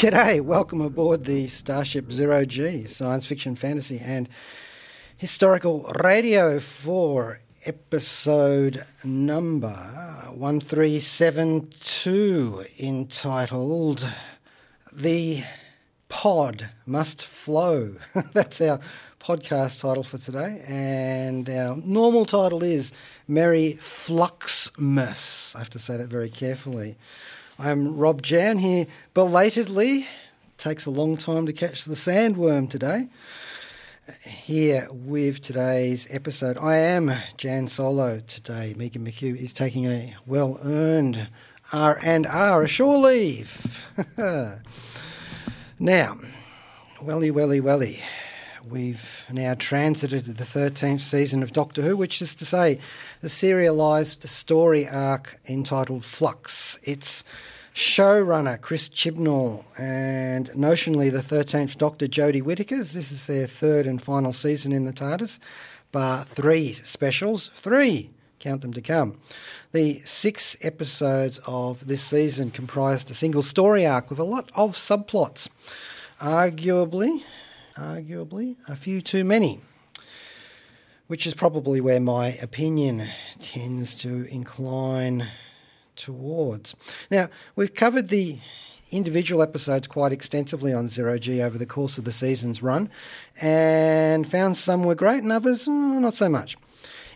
G'day, welcome aboard the Starship Zero G, science fiction, fantasy, and historical radio for episode number 1372, entitled The Pod Must Flow. That's our podcast title for today, and our normal title is Merry Fluxmas. I have to say that very carefully. I'm Rob Jan here belatedly. Takes a long time to catch the sandworm today. Here with today's episode, I am Jan Solo today. Megan McKeough is taking a well-earned R and R, a ashore leave. now, welly, welly, welly. We've now transited to the 13th season of Doctor Who, which is to say, the serialised story arc entitled Flux. It's showrunner Chris Chibnall and notionally the 13th Doctor Jodie Whittaker's. This is their third and final season in the TARDIS, bar three specials. Three! Count them to come. The six episodes of this season comprised a single story arc with a lot of subplots. Arguably, arguably, a few too many which is probably where my opinion tends to incline towards. Now, we've covered the individual episodes quite extensively on Zero G over the course of the season's run and found some were great and others oh, not so much.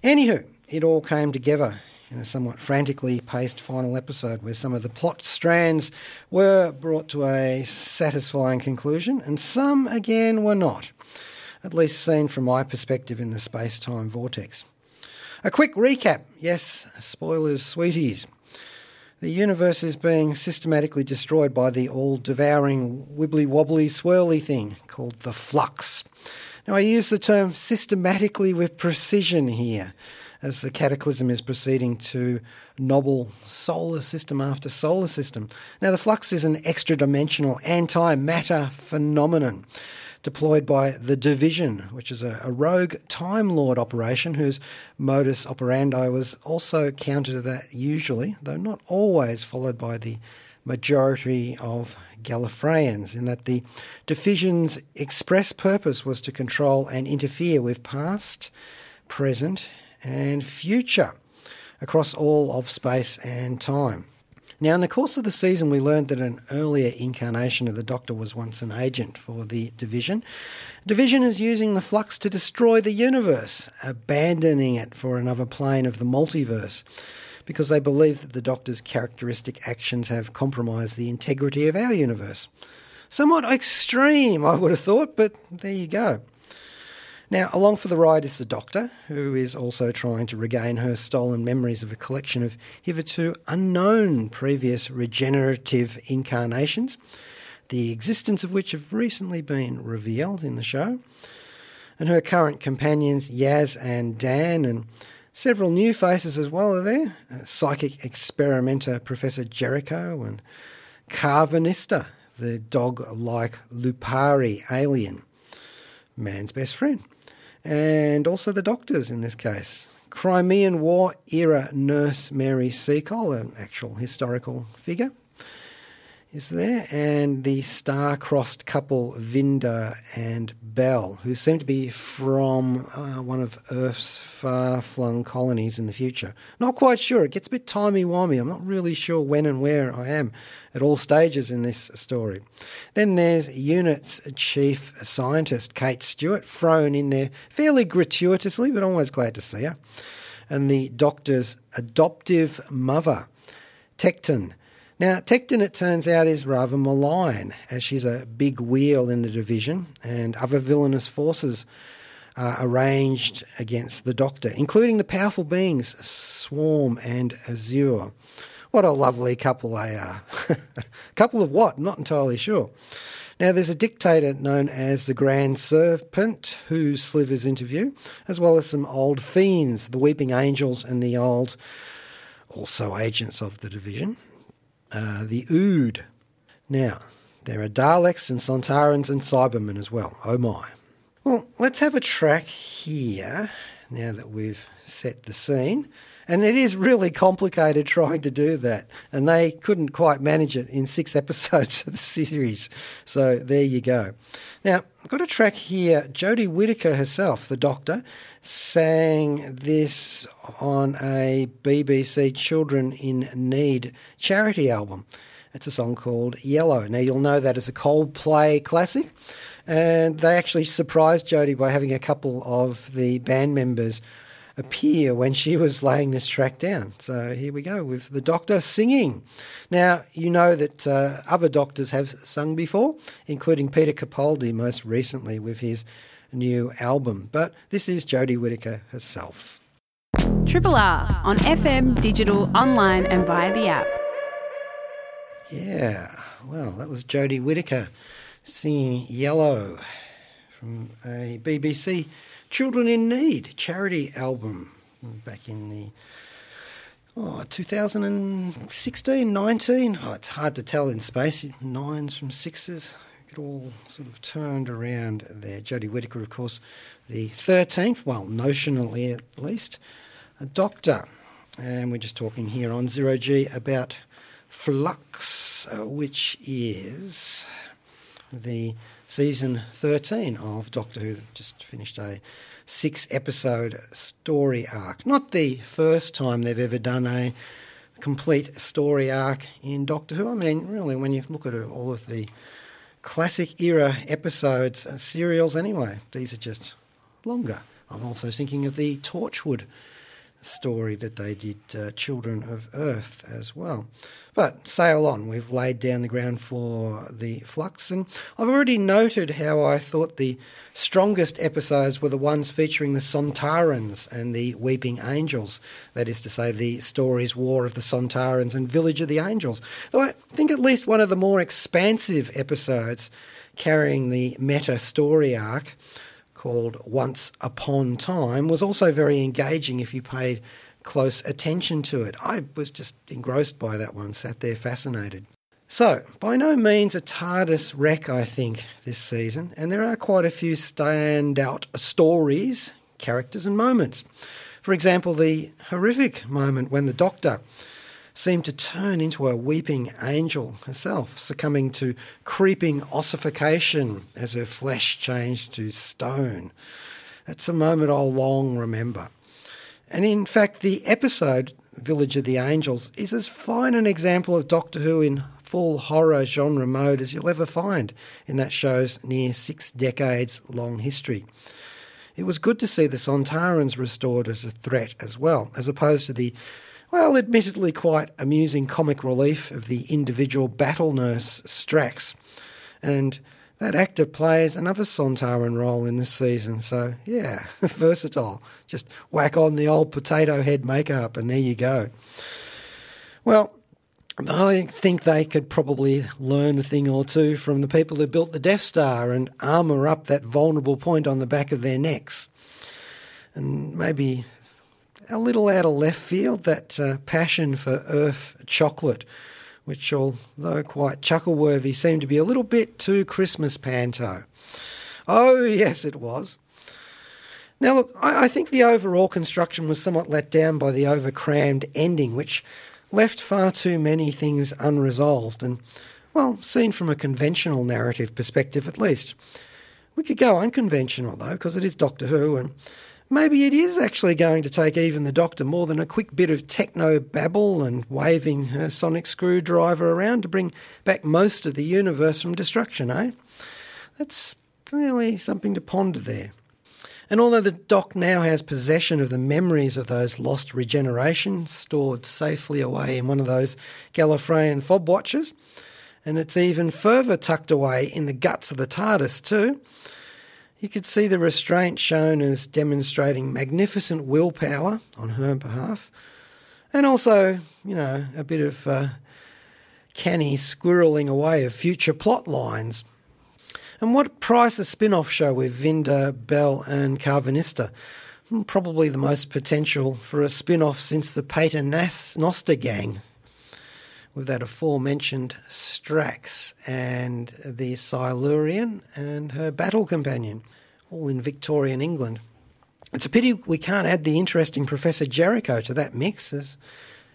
Anywho, it all came together in a somewhat frantically paced final episode where some of the plot strands were brought to a satisfying conclusion and some again were not at least seen from my perspective in the space time vortex. A quick recap yes, spoilers, sweeties. The universe is being systematically destroyed by the all devouring, wibbly wobbly, swirly thing called the flux. Now, I use the term systematically with precision here as the cataclysm is proceeding to nobble solar system after solar system. Now, the flux is an extra dimensional antimatter phenomenon deployed by the Division, which is a, a, rogue Time Lord operation whose modus operandi was also counter to that usually, though not always, followed by the majority of Gallifreyans, in that the Division's express purpose was to control and interfere with past, present, and future across all of space and time. Now, in the course of the season, we learned that an earlier incarnation of the Doctor was once an agent for the Division. Division is using the flux to destroy the universe, abandoning it for another plane of the multiverse, because they believe that the Doctor's characteristic actions have compromised the integrity of our universe. Somewhat extreme, I would have thought, but there you go. Now, along for the ride is the Doctor, who is also trying to regain her stolen memories of a collection of hitherto unknown previous regenerative incarnations, the existence of which have recently been revealed in the show. And her current companions, Yaz and Dan, and several new faces as well are there uh, psychic experimenter Professor Jericho and Karvanista, the dog like Lupari alien, man's best friend and also the doctors in this case. Crimean War era nurse Mary Seacole, an actual historical figure, is there, and the star-crossed couple Vinder and Bell, who seem to be from uh, one of Earth's far-flung colonies in the future. Not quite sure. It gets a bit timey-wimey. I'm not really sure when and where I am at all stages in this story. Then there's Unit's chief scientist, Kate Stewart, thrown in there fairly gratuitously, but always glad to see her. And the Doctor's adoptive mother, Tecteun now, Tecteun, it turns out, is rather malign, as she's a big wheel in the division, and other villainous forces are arranged against the Doctor, including the powerful beings Swarm and Azure. What a lovely couple they are. A couple of what? Not entirely sure. Now, there's a dictator known as the Grand Serpent, whose Slivers interview, as well as some old fiends, the Weeping Angels and the old, also agents of the division, uh, the Ood. Now, there are Daleks and Sontarans and Cybermen as well. Oh my. Well, let's have a track here now that we've set the scene. And it is really complicated trying to do that. And they couldn't quite manage it in six episodes of the series. So there you go. Now, I've got a track here. Jodie Whittaker herself, the doctor, sang this on a BBC Children in Need charity album. It's a song called Yellow. Now, you'll know that as a Coldplay classic. And they actually surprised Jodie by having a couple of the band members appear when she was laying this track down. So here we go with the doctor singing. Now, you know that uh, other doctors have sung before, including Peter Capaldi most recently with his new album. But this is Jodie Whittaker herself. Triple R on FM, digital, online, and via the app. Yeah, well, that was Jodie Whittaker singing Yellow from a BBC Children in Need charity album back in the oh, 2016, 19. Oh, it's hard to tell in space, nines from sixes. It all sort of turned around there. Jodie Whittaker, of course, the 13th, well, notionally at least, a doctor. And we're just talking here on Zero G about Flux, uh, which is the season 13 of Doctor Who, just finished a six episode story arc. Not the first time they've ever done a complete story arc in Doctor Who. I mean, really, when you look at all of the classic era episodes, uh, serials anyway, these are just longer. I'm also thinking of the Torchwood story that they did, uh, Children of Earth, as well. But sail on, we've laid down the ground for the flux, and I've already noted how I thought the strongest episodes were the ones featuring the Sontarans and the Weeping Angels, that is to say, the stories War of the Sontarans and Village of the Angels. Though I think at least one of the more expansive episodes carrying the meta story arc called Once Upon Time was also very engaging if you paid close attention to it. I was just engrossed by that one, sat there fascinated. So, by no means a TARDIS wreck, I think, this season, and there are quite a few standout stories, characters, and moments. For example, the horrific moment when the Doctor seemed to turn into a weeping angel herself, succumbing to creeping ossification as her flesh changed to stone. That's a moment I'll long remember. And in fact, the episode Village of the Angels is as fine an example of Doctor Who in full horror genre mode as you'll ever find in that show's near six decades long history. It was good to see the Sontarans restored as a threat as well, as opposed to the well, admittedly quite amusing comic relief of the individual battle nurse Strax. And that actor plays another Sontaran role in this season, so yeah, versatile. Just whack on the old potato head makeup and there you go. Well, I think they could probably learn a thing or two from the people who built the Death Star and armour up that vulnerable point on the back of their necks. And maybe a little out of left field, that uh, passion for Earth chocolate, which, although quite chuckle-worthy, seemed to be a little bit too Christmas panto. Oh, yes, it was. Now, look, I, I think the overall construction was somewhat let down by the overcrammed ending, which left far too many things unresolved, and, well, seen from a conventional narrative perspective at least. We could go unconventional, though, because it is Doctor Who, and Maybe it is actually going to take even the Doctor more than a quick bit of techno babble and waving a sonic screwdriver around to bring back most of the universe from destruction, eh? That's really something to ponder there. And although the Doc now has possession of the memories of those lost regenerations stored safely away in one of those Gallifreyan fob watches, and it's even further tucked away in the guts of the TARDIS too, you could see the restraint shown as demonstrating magnificent willpower on her behalf. And also, you know, a bit of uh, canny squirreling away of future plot lines. And what price a spin off show with Vinder, Bell, and Karvanista? Hmm, probably the most potential for a spin off since the Paternoster gang, with that aforementioned Strax and the Silurian and her battle companion, all in Victorian England. It's a pity we can't add the interesting Professor Jericho to that mix, as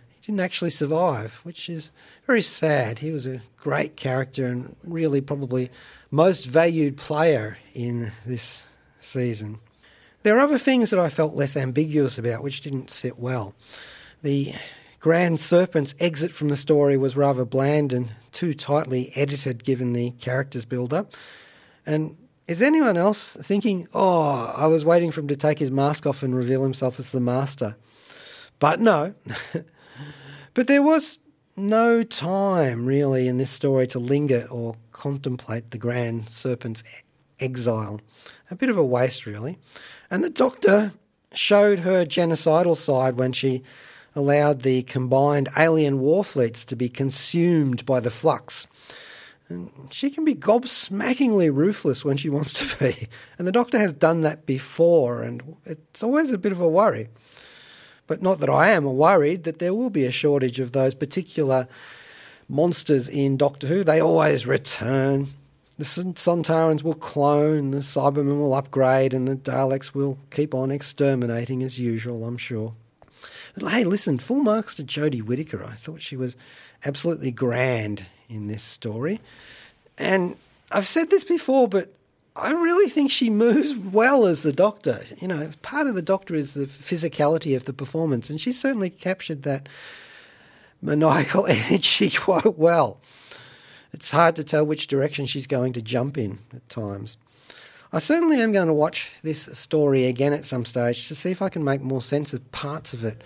he didn't actually survive, which is very sad. He was a great character and really probably most valued player in this season. There are other things that I felt less ambiguous about, which didn't sit well. The Grand Serpent's exit from the story was rather bland and too tightly edited given the character's build up. And is anyone else thinking, oh, I was waiting for him to take his mask off and reveal himself as the master? But no. but there was no time really in this story to linger or contemplate the Grand Serpent's exile. A bit of a waste, really. And the Doctor showed her genocidal side when she allowed the combined alien war fleets to be consumed by the flux. And she can be gobsmackingly ruthless when she wants to be. And the Doctor has done that before, and it's always a bit of a worry. But not that I am worried that there will be a shortage of those particular monsters in Doctor Who. They always return. The Sontarans will clone, the Cybermen will upgrade, and the Daleks will keep on exterminating as usual, I'm sure. But hey, listen, full marks to Jodie Whittaker. I thought she was absolutely grand in this story. And I've said this before, but I really think she moves well as the Doctor. You know, part of the Doctor is the physicality of the performance, and she certainly captured that maniacal energy quite well. It's hard to tell which direction she's going to jump in at times. I certainly am going to watch this story again at some stage to see if I can make more sense of parts of it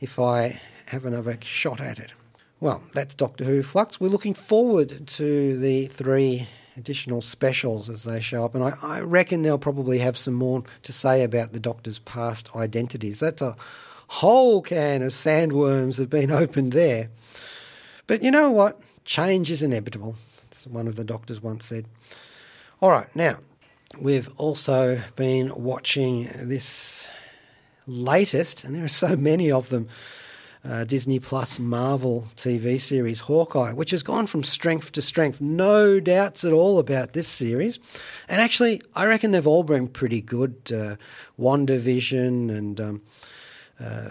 if I have another shot at it. Well, that's Doctor Who Flux. We're looking forward to the three additional specials as they show up, and I, I reckon they'll probably have some more to say about the Doctor's past identities. That's a whole can of sandworms have been opened there. But you know what? Change is inevitable. As one of the doctors once said. All right, now We've also been watching this latest, and there are so many of them, uh, Disney Plus Marvel TV series Hawkeye, which has gone from strength to strength. No doubts at all about this series. And actually, I reckon they've all been pretty good. Uh, WandaVision and. Um, uh,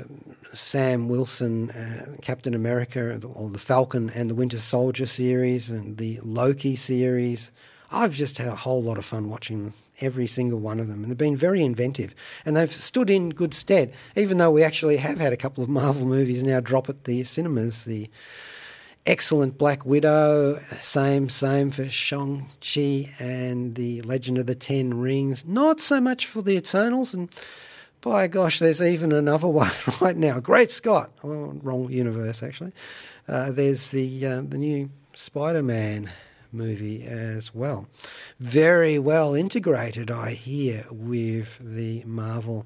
Sam Wilson, uh, Captain America, or the Falcon and the Winter Soldier series, and the Loki series, I've just had a whole lot of fun watching every single one of them, and they've been very inventive, and they've stood in good stead. Even though we actually have had a couple of Marvel movies now drop at the cinemas, the excellent Black Widow, same same for Shang Chi and the Legend of the Ten Rings. Not so much for the Eternals, and by gosh, there's even another one right now. Great Scott, oh, wrong universe actually. Uh, there's the uh, the new Spider Man movie as well. Very well integrated, I hear, with the Marvel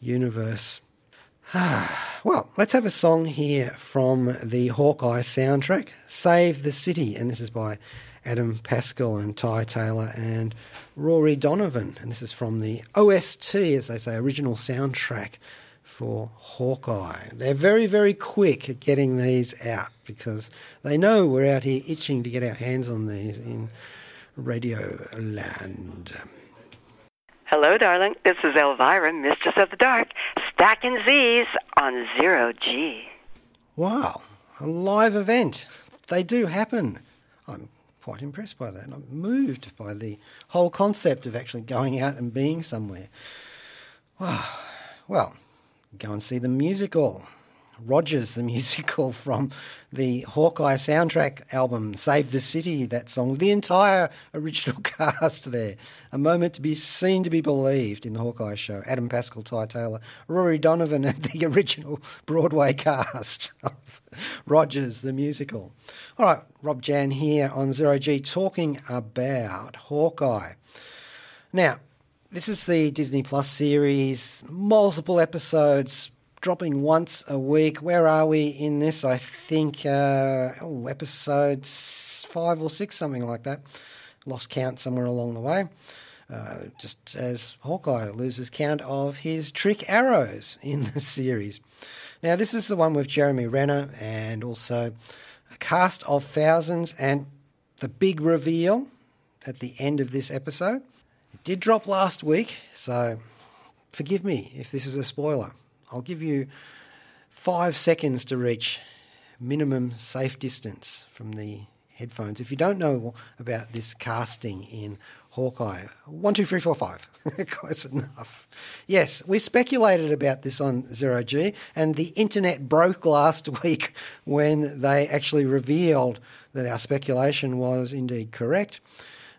universe. well, let's have a song here from the Hawkeye soundtrack, Save the City, and this is by Adam Pascal and Ty Taylor and Rory Donovan. And this is from the OST, as they say, original soundtrack for Hawkeye. They're very, very quick at getting these out because they know we're out here itching to get our hands on these in Radio Land. Hello, darling. This is Elvira, Mistress of the Dark, stacking Z's on Zero G. Wow, a live event. They do happen. I'm quite impressed by that. I'm moved by the whole concept of actually going out and being somewhere. Wow. Well, go and see the musical. Rogers, the musical from the Hawkeye soundtrack album, Save the City, that song, the entire original cast there. A moment to be seen to be believed in the Hawkeye show. Adam Pascal, Ty Taylor, Rory Donovan, and the original Broadway cast of Rogers, the musical. All right, Rob Jan here on Zero G talking about Hawkeye. Now, this is the Disney Plus series, multiple episodes, dropping once a week. Where are we in this? I think uh, oh, episode five or six, something like that. Lost count somewhere along the way. Uh, just as Hawkeye loses count of his trick arrows in the series. Now, this is the one with Jeremy Renner and also a cast of thousands, and the big reveal at the end of this episode. Did drop last week, so forgive me if this is a spoiler. I'll give you five seconds to reach minimum safe distance from the headphones. If you don't know about this casting in Hawkeye, one, two, three, four, five. Close enough. Yes, we speculated about this on Zero G, and the internet broke last week when they actually revealed that our speculation was indeed correct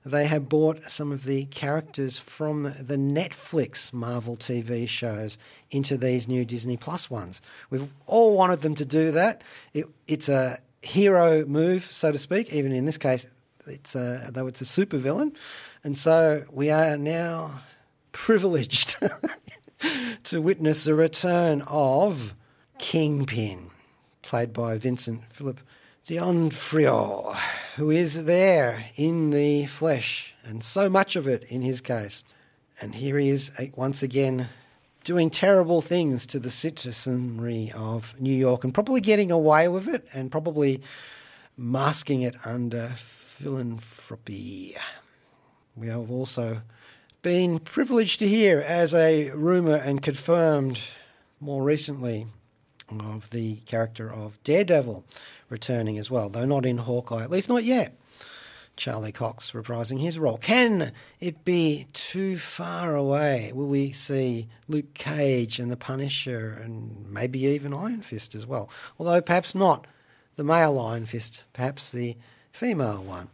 they have brought some of the characters from the Netflix Marvel TV shows into these new Disney Plus ones. We've all wanted them to do that. It, it's a hero move, so to speak. Even in this case, it's a, though it's a supervillain, and so we are now privileged to witness the return of Kingpin, played by Vincent Philip D'Onofrio, who is there in the flesh, and so much of it in his case. And here he is eh, once again doing terrible things to the citizenry of New York and probably getting away with it and probably masking it under philanthropy. We have also been privileged to hear as a rumour and confirmed more recently of the character of Daredevil returning as well, though not in Hawkeye, at least not yet. Charlie Cox reprising his role. Can it be too far away? Will we see Luke Cage and the Punisher and maybe even Iron Fist as well? Although perhaps not the male Iron Fist, perhaps the female one.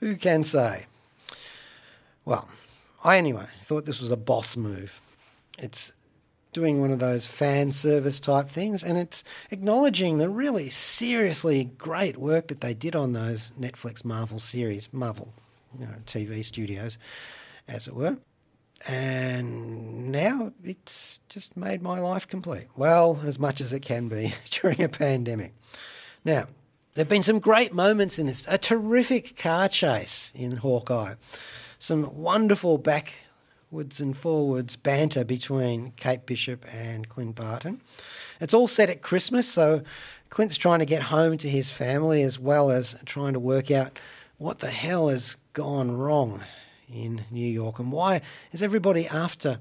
Who can say? Well, I anyway thought this was a boss move. It's doing one of those fan service type things, and it's acknowledging the really seriously great work that they did on those Netflix Marvel series, Marvel, you know, TV studios, as it were. And now it's just made my life complete. Well, as much as it can be during a pandemic. Now, there have been some great moments in this. A terrific car chase in Hawkeye. Some wonderful back backwards and forwards banter between Kate Bishop and Clint Barton. It's all set at Christmas, so Clint's trying to get home to his family as well as trying to work out what the hell has gone wrong in New York and why is everybody after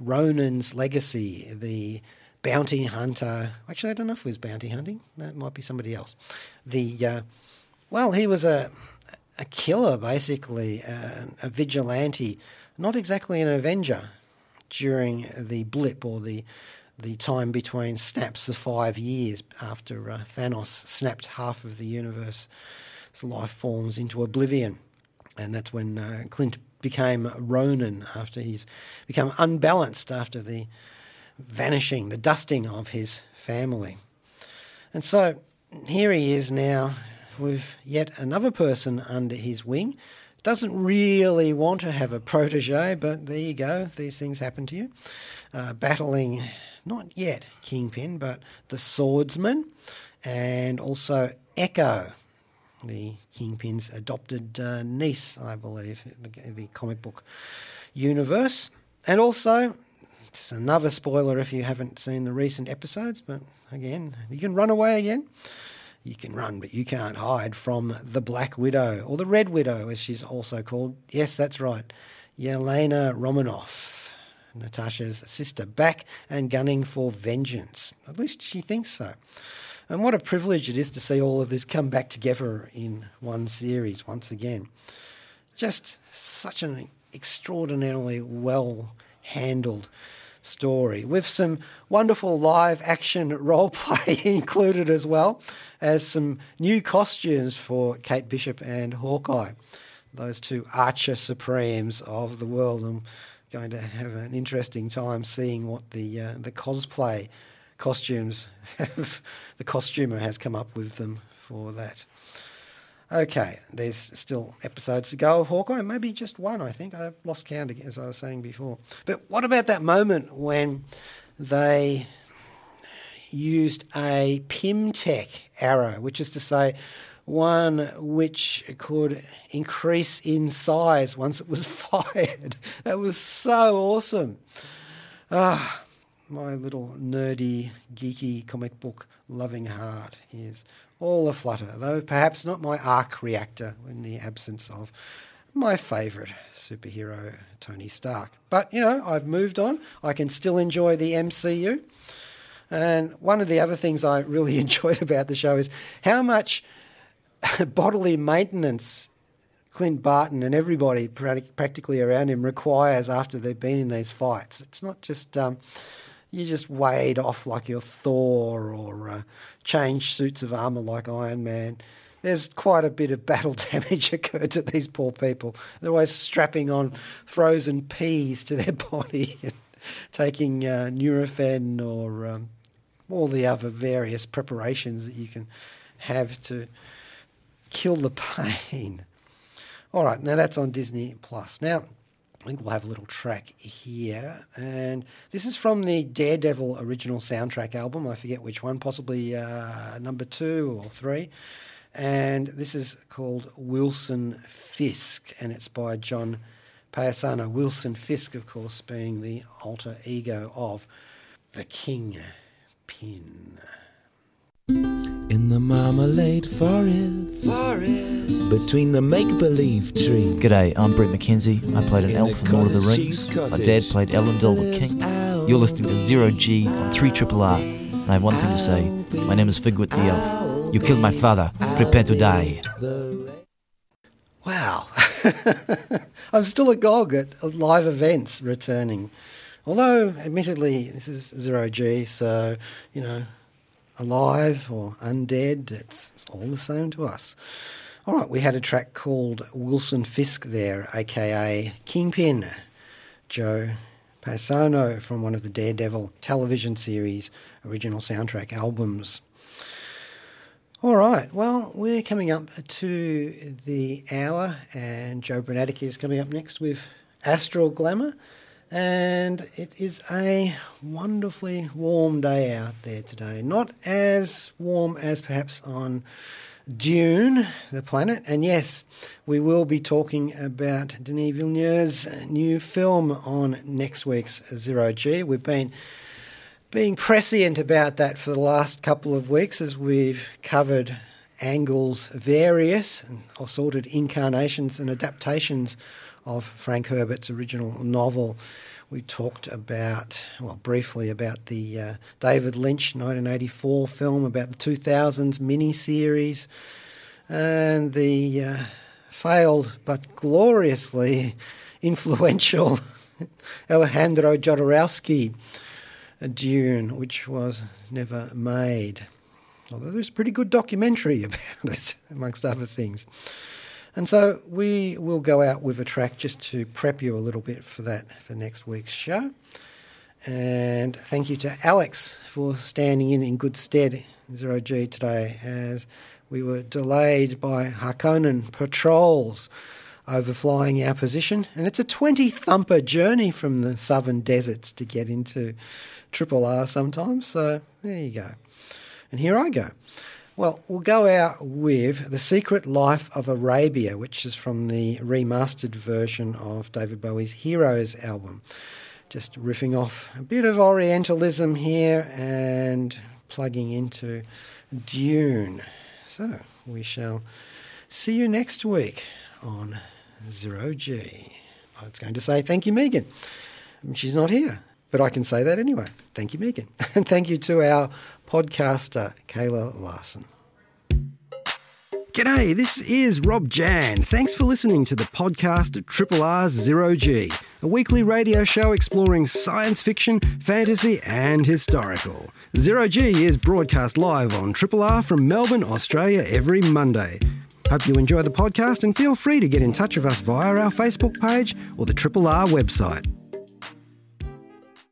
Ronan's legacy, the bounty hunter. Actually, I don't know if he was bounty hunting. That might be somebody else. The uh, well, he was a a killer, basically, uh, a vigilante not exactly an Avenger during the blip or the the time between snaps of five years after uh, Thanos snapped half of the universe's life forms into oblivion, and that's when uh, Clint became Ronan after he's become unbalanced after the vanishing, the dusting of his family, and so here he is now with yet another person under his wing doesn't really want to have a protege, but there you go, these things happen to you. Uh, battling, not yet Kingpin, but the Swordsman, and also Echo, the Kingpin's adopted uh, niece, I believe, the, the comic book universe. And also, it's another spoiler if you haven't seen the recent episodes, but again, you can run away again you can run, but you can't hide from the Black Widow, or the Red Widow, as she's also called. Yes, that's right. Yelena Romanoff, Natasha's sister, back and gunning for vengeance. At least she thinks so. And what a privilege it is to see all of this come back together in one series once again. Just such an extraordinarily well handled story with some wonderful live action role play included as well as some new costumes for Kate Bishop and Hawkeye, those two archer supremes of the world. I'm going to have an interesting time seeing what the uh, the cosplay costumes have, the costumer has come up with them for that. Okay, there's still episodes to go of Hawkeye, maybe just one, I think. I've lost count, as I was saying before. But what about that moment when they used a Pym Tech arrow, which is to say, one which could increase in size once it was fired. That was so awesome. Ah, my little nerdy, geeky comic book loving heart is all aflutter, though perhaps not my arc reactor in the absence of my favourite superhero, Tony Stark. But, you know, I've moved on. I can still enjoy the MCU. And one of the other things I really enjoyed about the show is how much bodily maintenance Clint Barton and everybody practically around him requires after they've been in these fights. It's not just um, you just wade off like you're Thor or uh, change suits of armour like Iron Man. There's quite a bit of battle damage occurred to these poor people. They're always strapping on frozen peas to their body and taking uh, Nurofen or um, all the other various preparations that you can have to kill the pain. All right, now that's on Disney Plus. Now, I think we'll have a little track here, and this is from the Daredevil original soundtrack album. I forget which one, possibly uh, number two or three. And this is called Wilson Fisk, and it's by John Paesano. Wilson Fisk, of course, being the alter ego of the King Pin in the marmalade forest, forest. between the make-believe trees. G'day, I'm Bret McKenzie. I played an elf from Lord of the Rings. My dad played Elendil the King. You're listening to Zero G on 3 Triple R. And I have one thing to say. My name is Figwit the Elf. You killed my father. Prepare to die. Wow. I'm still agog at live events returning. Although, admittedly, this is zero G, so, you know, alive or undead, it's, it's all the same to us. All right, we had a track called Wilson Fisk there, aka Kingpin, Joe Paesano from one of the Daredevil television series original soundtrack albums. All right, well, we're coming up to the hour, and Joe Brunatic is coming up next with Astral Glamour. And it is a wonderfully warm day out there today. Not as warm as perhaps on Dune, the planet. And yes, we will be talking about Denis Villeneuve's new film on next week's Zero G. We've been being prescient about that for the last couple of weeks as we've covered angles various and assorted incarnations and adaptations of Frank Herbert's original novel. We talked about, well, briefly about the uh, David Lynch 1984 film about the 2000s miniseries and the uh, failed but gloriously influential Alejandro Jodorowsky Dune, which was never made. Although there's a pretty good documentary about it, amongst other things. And so we will go out with a track just to prep you a little bit for that for next week's show. And thank you to Alex for standing in in good stead Zero G today as we were delayed by Harkonnen patrols overflying our position. And it's a 20 thumper journey from the southern deserts to get into Triple R sometimes. So there you go. And here I go. Well, we'll go out with The Secret Life of Arabia, which is from the remastered version of David Bowie's Heroes album. Just riffing off a bit of Orientalism here and plugging into Dune. So we shall see you next week on Zero G. I was going to say thank you, Megan. She's not here, but I can say that anyway. Thank you, Megan. And thank you to our podcaster, Kayla Larson. G'day, this is Rob Jan. Thanks for listening to the podcast of Triple R's Zero G, a weekly radio show exploring science fiction, fantasy, and historical. Zero G is broadcast live on Triple R from Melbourne, Australia every Monday. Hope you enjoy the podcast and feel free to get in touch with us via our Facebook page or the Triple R website.